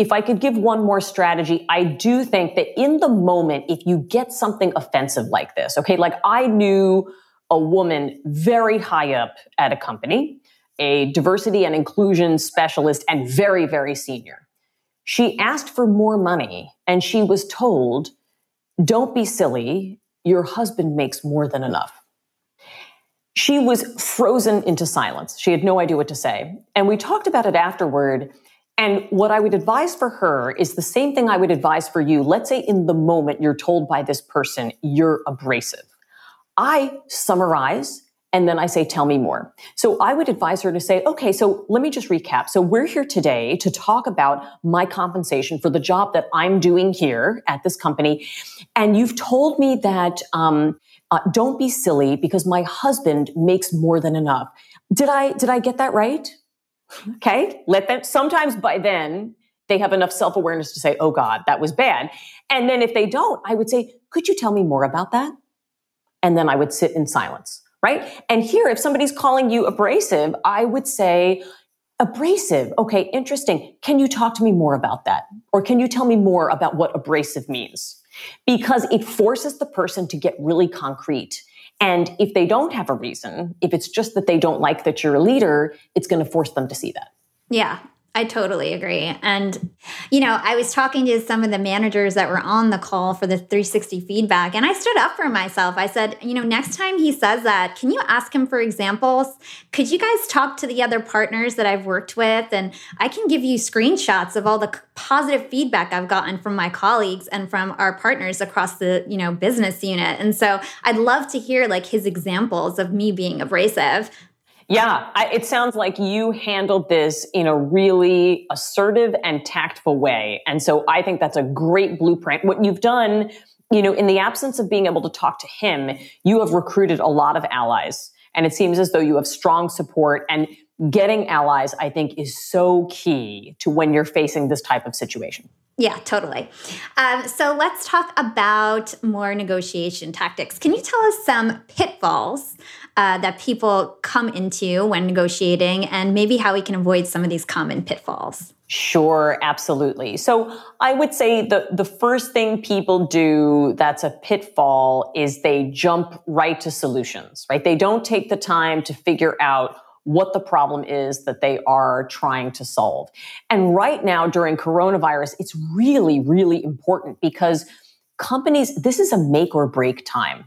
If I could give one more strategy, I do think that in the moment if you get something offensive like this, okay? Like I knew a woman very high up at a company, a diversity and inclusion specialist and very very senior. She asked for more money and she was told, "Don't be silly. Your husband makes more than enough." She was frozen into silence. She had no idea what to say. And we talked about it afterward. And what I would advise for her is the same thing I would advise for you. Let's say in the moment you're told by this person, you're abrasive. I summarize and then I say, tell me more. So I would advise her to say, okay, so let me just recap. So we're here today to talk about my compensation for the job that I'm doing here at this company. And you've told me that, um, uh, don't be silly because my husband makes more than enough. Did I did I get that right? Okay, let them. Sometimes by then they have enough self awareness to say, "Oh God, that was bad." And then if they don't, I would say, "Could you tell me more about that?" And then I would sit in silence, right? And here, if somebody's calling you abrasive, I would say, abrasive. Okay, interesting. Can you talk to me more about that? Or can you tell me more about what abrasive means? because it forces the person to get really concrete. And if they don't have a reason, if it's just that they don't like that you're a leader, it's going to force them to see that. Yeah. I totally agree. And, you know, I was talking to some of the managers that were on the call for the 360 feedback, and I stood up for myself. I said, you know, next time he says that, can you ask him for examples? Could you guys talk to the other partners that I've worked with? And I can give you screenshots of all the positive feedback I've gotten from my colleagues and from our partners across the, you know, business unit. And so I'd love to hear like his examples of me being abrasive yeah, I, it sounds like you handled this in a really assertive and tactful way. And so I think that's a great blueprint. What you've done, you know, in the absence of being able to talk to him, you have recruited a lot of allies. And it seems as though you have strong support and getting allies, I think, is so key to when you're facing this type of situation. Yeah, totally. Um, so let's talk about more negotiation tactics. Can you tell us some pitfalls uh, that people come into when negotiating and maybe how we can avoid some of these common pitfalls? Sure, absolutely. So I would say the, the first thing people do that's a pitfall is they jump right to solutions, right? They don't take the time to figure out what the problem is that they are trying to solve. And right now during coronavirus, it's really, really important because companies, this is a make or break time.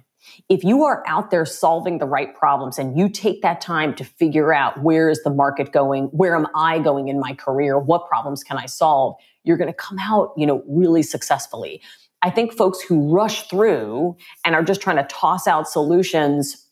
If you are out there solving the right problems and you take that time to figure out where is the market going, where am I going in my career, what problems can I solve, you're going to come out, you know, really successfully. I think folks who rush through and are just trying to toss out solutions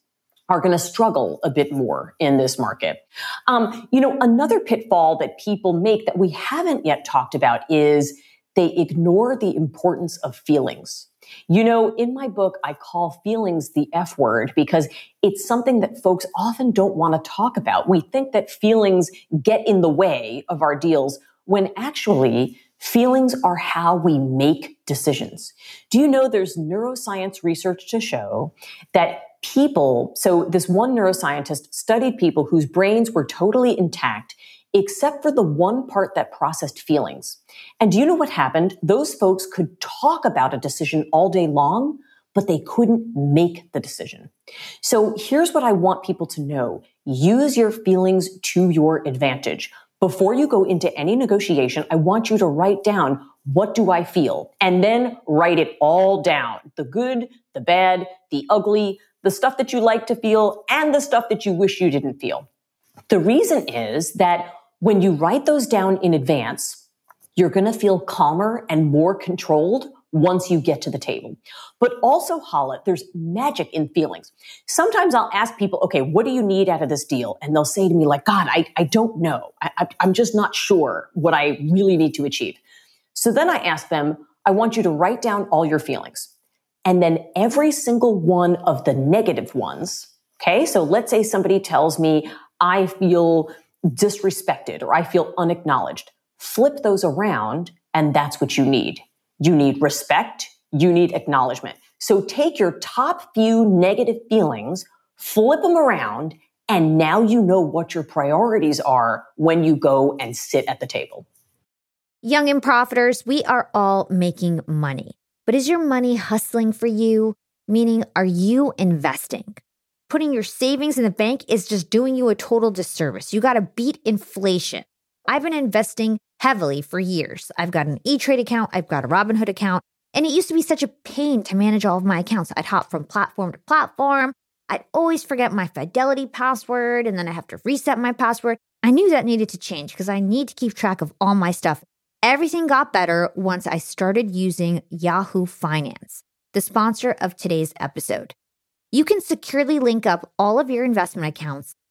are going to struggle a bit more in this market. Um, you know, another pitfall that people make that we haven't yet talked about is they ignore the importance of feelings. You know, in my book, I call feelings the F word because it's something that folks often don't want to talk about. We think that feelings get in the way of our deals when actually feelings are how we make decisions. Do you know there's neuroscience research to show that people, so this one neuroscientist studied people whose brains were totally intact except for the one part that processed feelings. And do you know what happened? Those folks could talk about a decision all day long, but they couldn't make the decision. So here's what I want people to know. Use your feelings to your advantage. Before you go into any negotiation, I want you to write down what do I feel? And then write it all down. The good, the bad, the ugly, the stuff that you like to feel, and the stuff that you wish you didn't feel. The reason is that when you write those down in advance, you're going to feel calmer and more controlled once you get to the table. But also, Hala, there's magic in feelings. Sometimes I'll ask people, okay, what do you need out of this deal? And they'll say to me, like, God, I, I don't know. I, I'm just not sure what I really need to achieve. So then I ask them, I want you to write down all your feelings. And then every single one of the negative ones, okay? So let's say somebody tells me, I feel disrespected or I feel unacknowledged. Flip those around, and that's what you need. You need respect, you need acknowledgement. So take your top few negative feelings, flip them around, And now you know what your priorities are when you go and sit at the table. Young and profiters, we are all making money. But is your money hustling for you? Meaning, are you investing? Putting your savings in the bank is just doing you a total disservice. You got to beat inflation. I've been investing heavily for years. I've got an E Trade account, I've got a Robinhood account, and it used to be such a pain to manage all of my accounts. I'd hop from platform to platform. I'd always forget my Fidelity password, and then I have to reset my password. I knew that needed to change because I need to keep track of all my stuff. Everything got better once I started using Yahoo Finance, the sponsor of today's episode. You can securely link up all of your investment accounts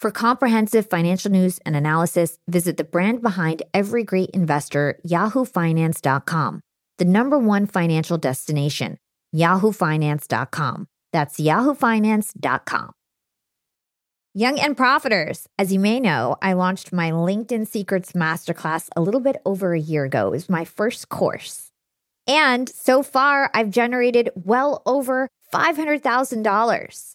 For comprehensive financial news and analysis, visit the brand behind every great investor, yahoofinance.com, the number one financial destination, yahoofinance.com. That's yahoofinance.com. Young and Profiters. As you may know, I launched my LinkedIn Secrets Masterclass a little bit over a year ago. It was my first course. And so far, I've generated well over $500,000.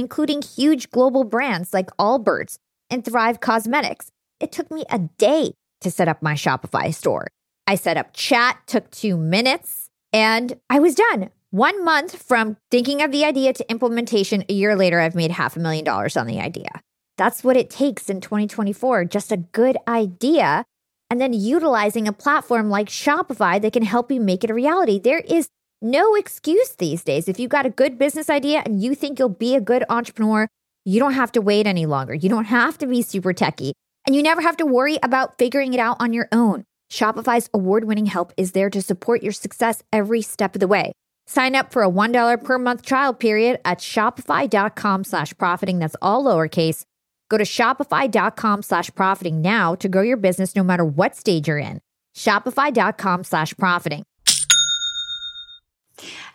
including huge global brands like Allbirds and Thrive Cosmetics. It took me a day to set up my Shopify store. I set up chat, took two minutes, and I was done. One month from thinking of the idea to implementation, a year later, I've made half a million dollars on the idea. That's what it takes in 2024 just a good idea and then utilizing a platform like Shopify that can help you make it a reality. There is no excuse these days. If you've got a good business idea and you think you'll be a good entrepreneur, you don't have to wait any longer. You don't have to be super techy, and you never have to worry about figuring it out on your own. Shopify's award winning help is there to support your success every step of the way. Sign up for a $1 per month trial period at shopify.com slash profiting. That's all lowercase. Go to shopify.com slash profiting now to grow your business no matter what stage you're in. Shopify.com slash profiting.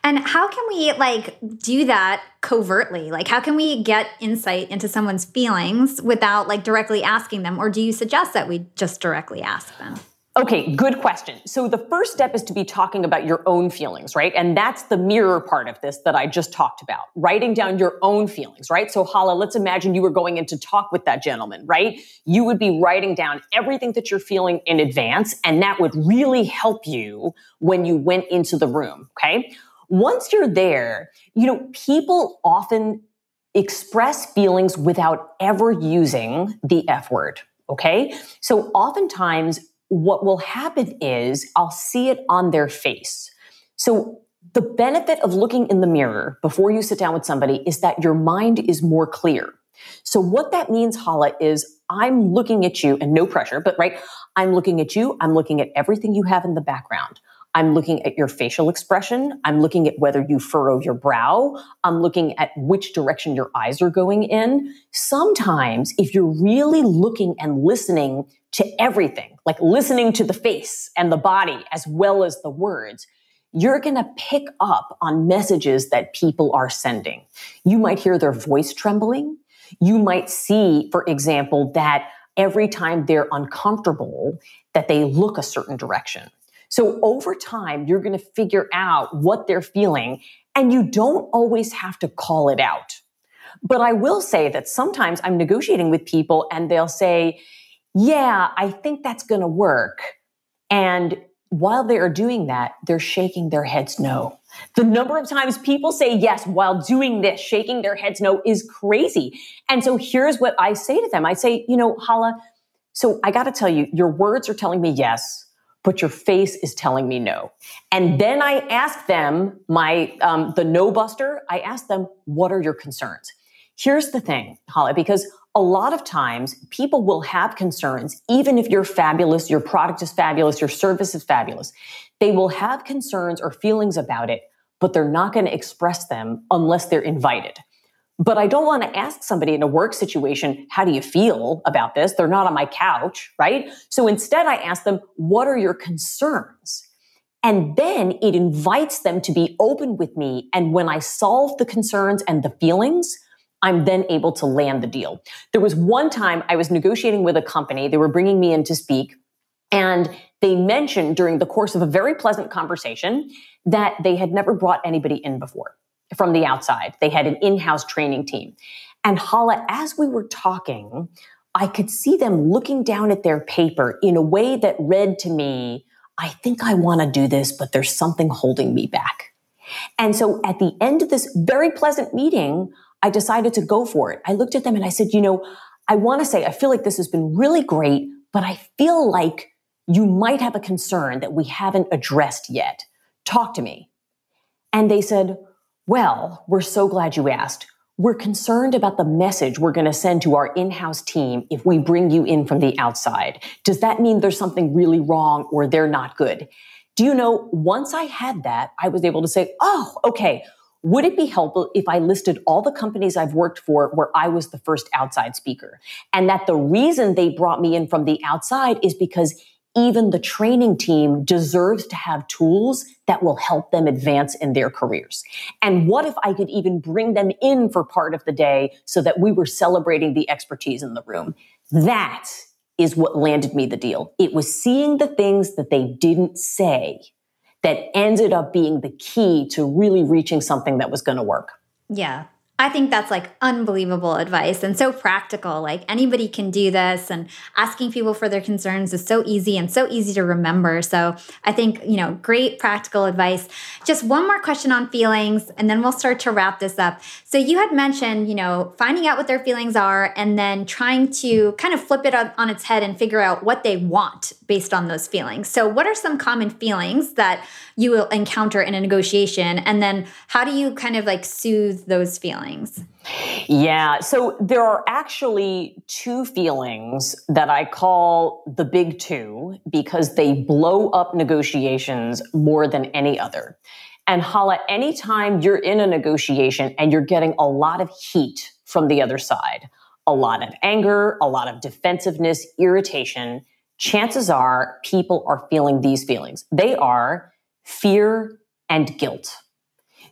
And how can we like do that covertly? Like how can we get insight into someone's feelings without like directly asking them or do you suggest that we just directly ask them? Okay, good question. So the first step is to be talking about your own feelings, right? And that's the mirror part of this that I just talked about. Writing down your own feelings, right? So Hala, let's imagine you were going in to talk with that gentleman, right? You would be writing down everything that you're feeling in advance, and that would really help you when you went into the room, okay? Once you're there, you know, people often express feelings without ever using the F word, okay? So oftentimes what will happen is I'll see it on their face. So the benefit of looking in the mirror before you sit down with somebody is that your mind is more clear. So what that means, Hala, is I'm looking at you and no pressure, but right, I'm looking at you. I'm looking at everything you have in the background. I'm looking at your facial expression. I'm looking at whether you furrow your brow. I'm looking at which direction your eyes are going in. Sometimes, if you're really looking and listening to everything, like listening to the face and the body as well as the words, you're going to pick up on messages that people are sending. You might hear their voice trembling. You might see, for example, that every time they're uncomfortable, that they look a certain direction. So over time, you're going to figure out what they're feeling and you don't always have to call it out. But I will say that sometimes I'm negotiating with people and they'll say, yeah, I think that's going to work. And while they are doing that, they're shaking their heads no. The number of times people say yes while doing this, shaking their heads no, is crazy. And so here's what I say to them I say, you know, Hala, so I got to tell you, your words are telling me yes, but your face is telling me no. And then I ask them, my um, the no buster, I ask them, what are your concerns? Here's the thing, Hala, because a lot of times people will have concerns, even if you're fabulous, your product is fabulous, your service is fabulous. They will have concerns or feelings about it, but they're not going to express them unless they're invited. But I don't want to ask somebody in a work situation, how do you feel about this? They're not on my couch, right? So instead, I ask them, what are your concerns? And then it invites them to be open with me. And when I solve the concerns and the feelings, I'm then able to land the deal. There was one time I was negotiating with a company, they were bringing me in to speak, and they mentioned during the course of a very pleasant conversation that they had never brought anybody in before from the outside. They had an in house training team. And Hala, as we were talking, I could see them looking down at their paper in a way that read to me, I think I want to do this, but there's something holding me back. And so at the end of this very pleasant meeting, I decided to go for it. I looked at them and I said, you know, I want to say, I feel like this has been really great, but I feel like you might have a concern that we haven't addressed yet. Talk to me. And they said, well, we're so glad you asked. We're concerned about the message we're going to send to our in-house team if we bring you in from the outside. Does that mean there's something really wrong or they're not good? Do you know, once I had that, I was able to say, oh, okay, would it be helpful if I listed all the companies I've worked for where I was the first outside speaker? And that the reason they brought me in from the outside is because even the training team deserves to have tools that will help them advance in their careers. And what if I could even bring them in for part of the day so that we were celebrating the expertise in the room? That is what landed me the deal. It was seeing the things that they didn't say that ended up being the key to really reaching something that was going to work. Yeah. I think that's like unbelievable advice and so practical. Like anybody can do this, and asking people for their concerns is so easy and so easy to remember. So I think, you know, great practical advice. Just one more question on feelings, and then we'll start to wrap this up. So you had mentioned, you know, finding out what their feelings are and then trying to kind of flip it on, its head and figure out what they want based on those feelings. So, what are some common feelings that you will encounter in a negotiation? And then how do you kind of like soothe those feelings? Yeah. So there are actually two feelings that I call the big two because they blow up negotiations more than any other. And Hala, anytime you're in a negotiation and you're getting a lot of heat from the other side, a lot of anger, a lot of defensiveness, irritation, chances are people are feeling these feelings. They are fear and guilt.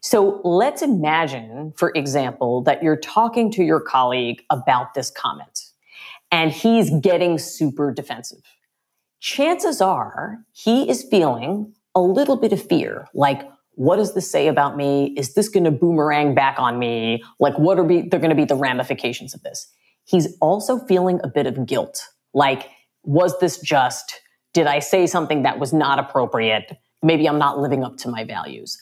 So let's imagine, for example, that you're talking to your colleague about this comment and he's getting super defensive. Chances are he is feeling a little bit of fear, like, what does this say about me? Is this going to boomerang back on me? Like, what are they're going to be the ramifications of this? He's also feeling a bit of guilt. Like, was this just, did I say something that was not appropriate? Maybe I'm not living up to my values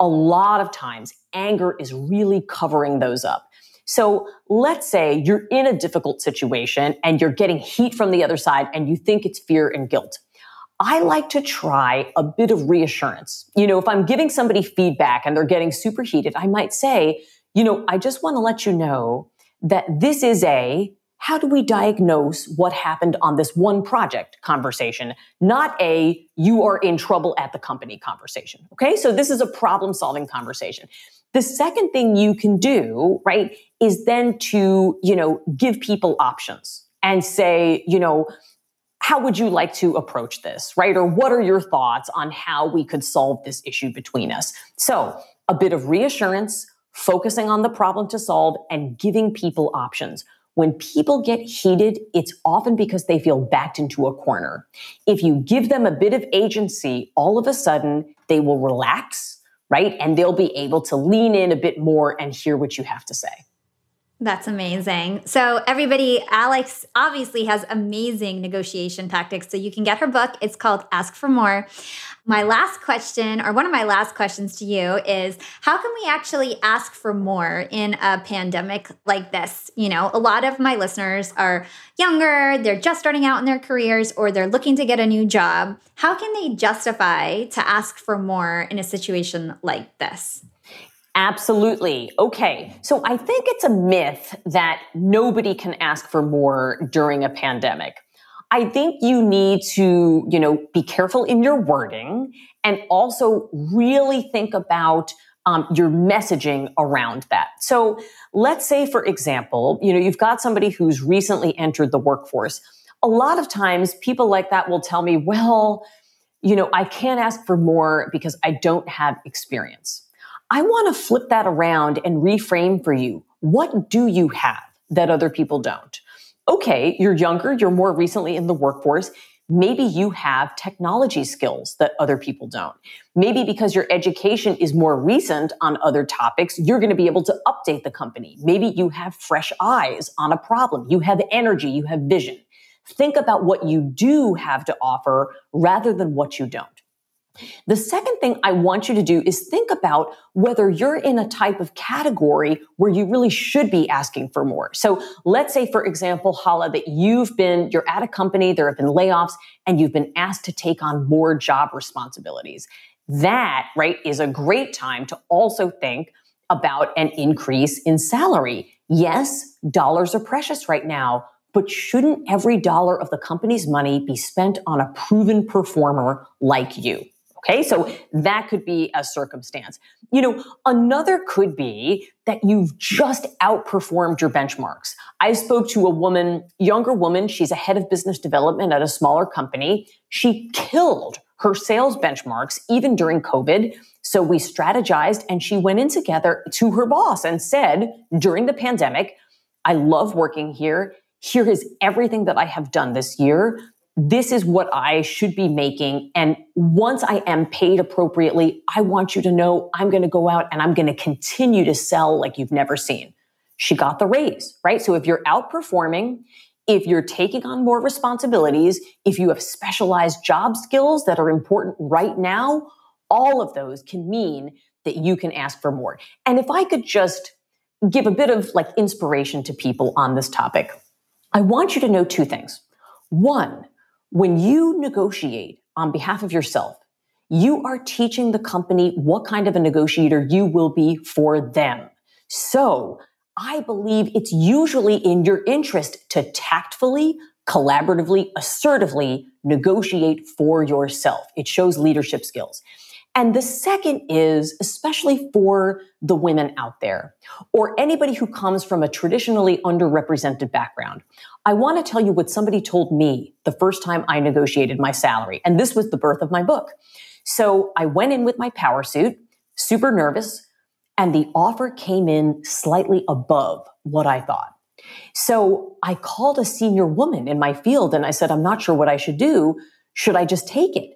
a lot of times anger is really covering those up. So let's say you're in a difficult situation and you're getting heat from the other side and you think it's fear and guilt. I like to try a bit of reassurance. You know, if I'm giving somebody feedback and they're getting super heated, I might say, you know, I just want to let you know that this is a how do we diagnose what happened on this one project conversation, not a you are in trouble at the company conversation. Okay. So this is a problem solving conversation. The second thing you can do, right, is then to, you know, give people options and say, you know, how would you like to approach this, right? Or what are your thoughts on how we could solve this issue between us? So a bit of reassurance, focusing on the problem to solve and giving people options when people get heated, it's often because they feel backed into a corner. If you give them a bit of agency, all of a sudden they will relax, right? And they'll be able to lean in a bit more and hear what you have to say. That's amazing. So, everybody, Alex obviously has amazing negotiation tactics. So, you can get her book. It's called Ask for More. My last question, or one of my last questions to you, is how can we actually ask for more in a pandemic like this? You know, a lot of my listeners are younger, they're just starting out in their careers, or they're looking to get a new job. How can they justify to ask for more in a situation like this? Absolutely. Okay. So I think it's a myth that nobody can ask for more during a pandemic. I think you need to, you know, be careful in your wording and also really think about um, your messaging around that. So let's say, for example, you know, you've got somebody who's recently entered the workforce. A lot of times people like that will tell me, well, you know, I can't ask for more because I don't have experience. I want to flip that around and reframe for you. What do you have that other people don't? Okay, you're younger, you're more recently in the workforce. Maybe you have technology skills that other people don't. Maybe because your education is more recent on other topics, you're going to be able to update the company. Maybe you have fresh eyes on a problem. You have energy, you have vision. Think about what you do have to offer rather than what you don't. The second thing I want you to do is think about whether you're in a type of category where you really should be asking for more. So let's say, for example, Hala, that you've been, you're at a company, there have been layoffs, and you've been asked to take on more job responsibilities. That, right, is a great time to also think about an increase in salary. Yes, dollars are precious right now, but shouldn't every dollar of the company's money be spent on a proven performer like you? Okay, so that could be a circumstance. You know, another could be that you've just outperformed your benchmarks. I spoke to a woman, younger woman, she's a head of business development at a smaller company. She killed her sales benchmarks even during COVID. So we strategized and she went in together to her boss and said during the pandemic, I love working here. Here is everything that I have done this year this is what I should be making. And once I am paid appropriately, I want you to know I'm going to go out and I'm going to continue to sell like you've never seen. She got the raise, right? So if you're outperforming, if you're taking on more responsibilities, if you have specialized job skills that are important right now, all of those can mean that you can ask for more. And if I could just give a bit of like inspiration to people on this topic, I want you to know two things. One, when you negotiate on behalf of yourself, you are teaching the company what kind of a negotiator you will be for them. So I believe it's usually in your interest to tactfully, collaboratively, assertively negotiate for yourself. It shows leadership skills. And the second is, especially for the women out there, or anybody who comes from a traditionally underrepresented background, I want to tell you what somebody told me the first time I negotiated my salary. And this was the birth of my book. So I went in with my power suit, super nervous, and the offer came in slightly above what I thought. So I called a senior woman in my field and I said, I'm not sure what I should do. Should I just take it?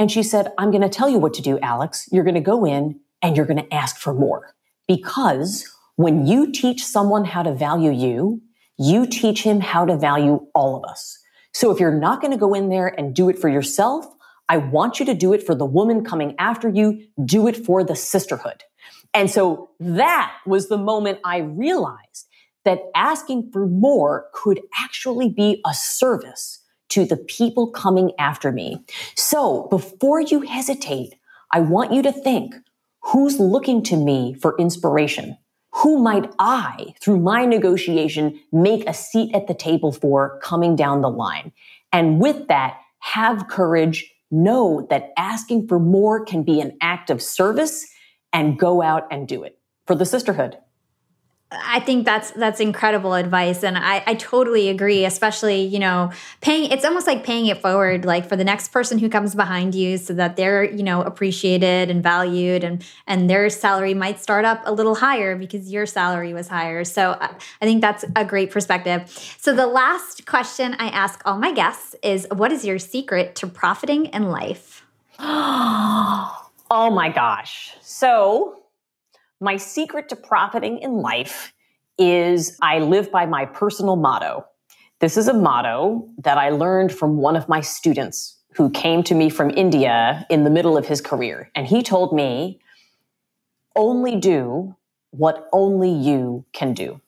And she said, I'm going to tell you what to do, Alex. You're going to go in and you're going to ask for more. Because when you teach someone how to value you, you teach him how to value all of us. So if you're not going to go in there and do it for yourself, I want you to do it for the woman coming after you. Do it for the sisterhood. And so that was the moment I realized that asking for more could actually be a service to the people coming after me. So before you hesitate, I want you to think, who's looking to me for inspiration? Who might I, through my negotiation, make a seat at the table for coming down the line? And with that, have courage, know that asking for more can be an act of service and go out and do it for the sisterhood. I think that's that's incredible advice, and I, I totally agree. Especially, you know, paying it's almost like paying it forward, like for the next person who comes behind you, so that they're you know appreciated and valued, and and their salary might start up a little higher because your salary was higher. So I, I think that's a great perspective. So the last question I ask all my guests is, what is your secret to profiting in life? [gasps] oh my gosh! So my secret to profiting in life is I live by my personal motto. This is a motto that I learned from one of my students who came to me from India in the middle of his career. And he told me, only do what only you can do.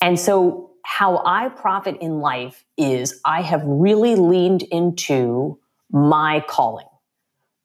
And so, how I profit in life is I have really leaned into my calling.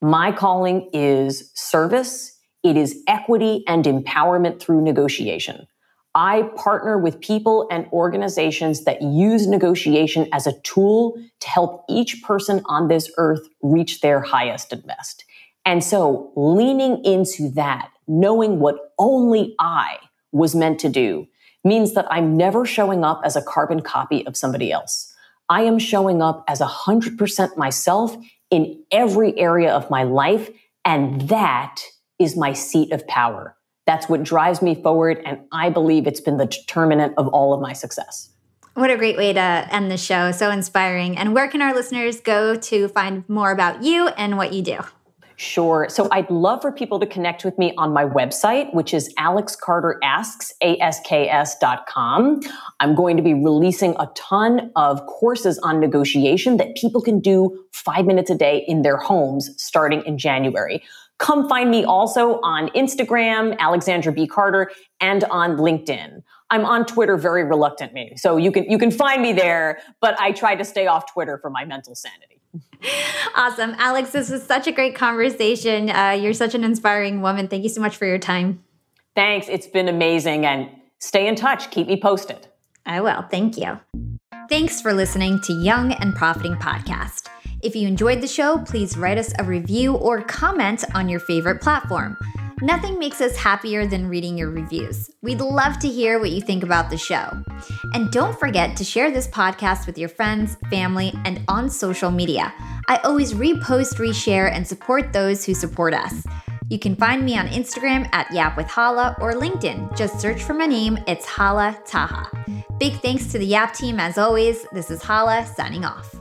My calling is service it is equity and empowerment through negotiation. I partner with people and organizations that use negotiation as a tool to help each person on this earth reach their highest and best. And so leaning into that, knowing what only I was meant to do, means that I'm never showing up as a carbon copy of somebody else. I am showing up as 100% myself in every area of my life. And that is my seat of power. That's what drives me forward. And I believe it's been the determinant of all of my success. What a great way to end the show. So inspiring. And where can our listeners go to find more about you and what you do? Sure. So I'd love for people to connect with me on my website, which is alexcarterasks, A-S-K-S.com. I'm going to be releasing a ton of courses on negotiation that people can do five minutes a day in their homes starting in January. Come find me also on Instagram, Alexandra B. Carter, and on LinkedIn. I'm on Twitter very reluctantly, so you can you can find me there, but I try to stay off Twitter for my mental sanity. Awesome, Alex. This was such a great conversation. Uh, you're such an inspiring woman. Thank you so much for your time. Thanks. It's been amazing, and stay in touch. Keep me posted. I will. Thank you. Thanks for listening to Young and Profiting Podcast. If you enjoyed the show, please write us a review or comment on your favorite platform. Nothing makes us happier than reading your reviews. We'd love to hear what you think about the show. And don't forget to share this podcast with your friends, family, and on social media. I always repost, reshare, and support those who support us. You can find me on Instagram at Yap with Hala or LinkedIn. Just search for my name, it's Hala Taha. Big thanks to the Yap team as always. This is Hala signing off.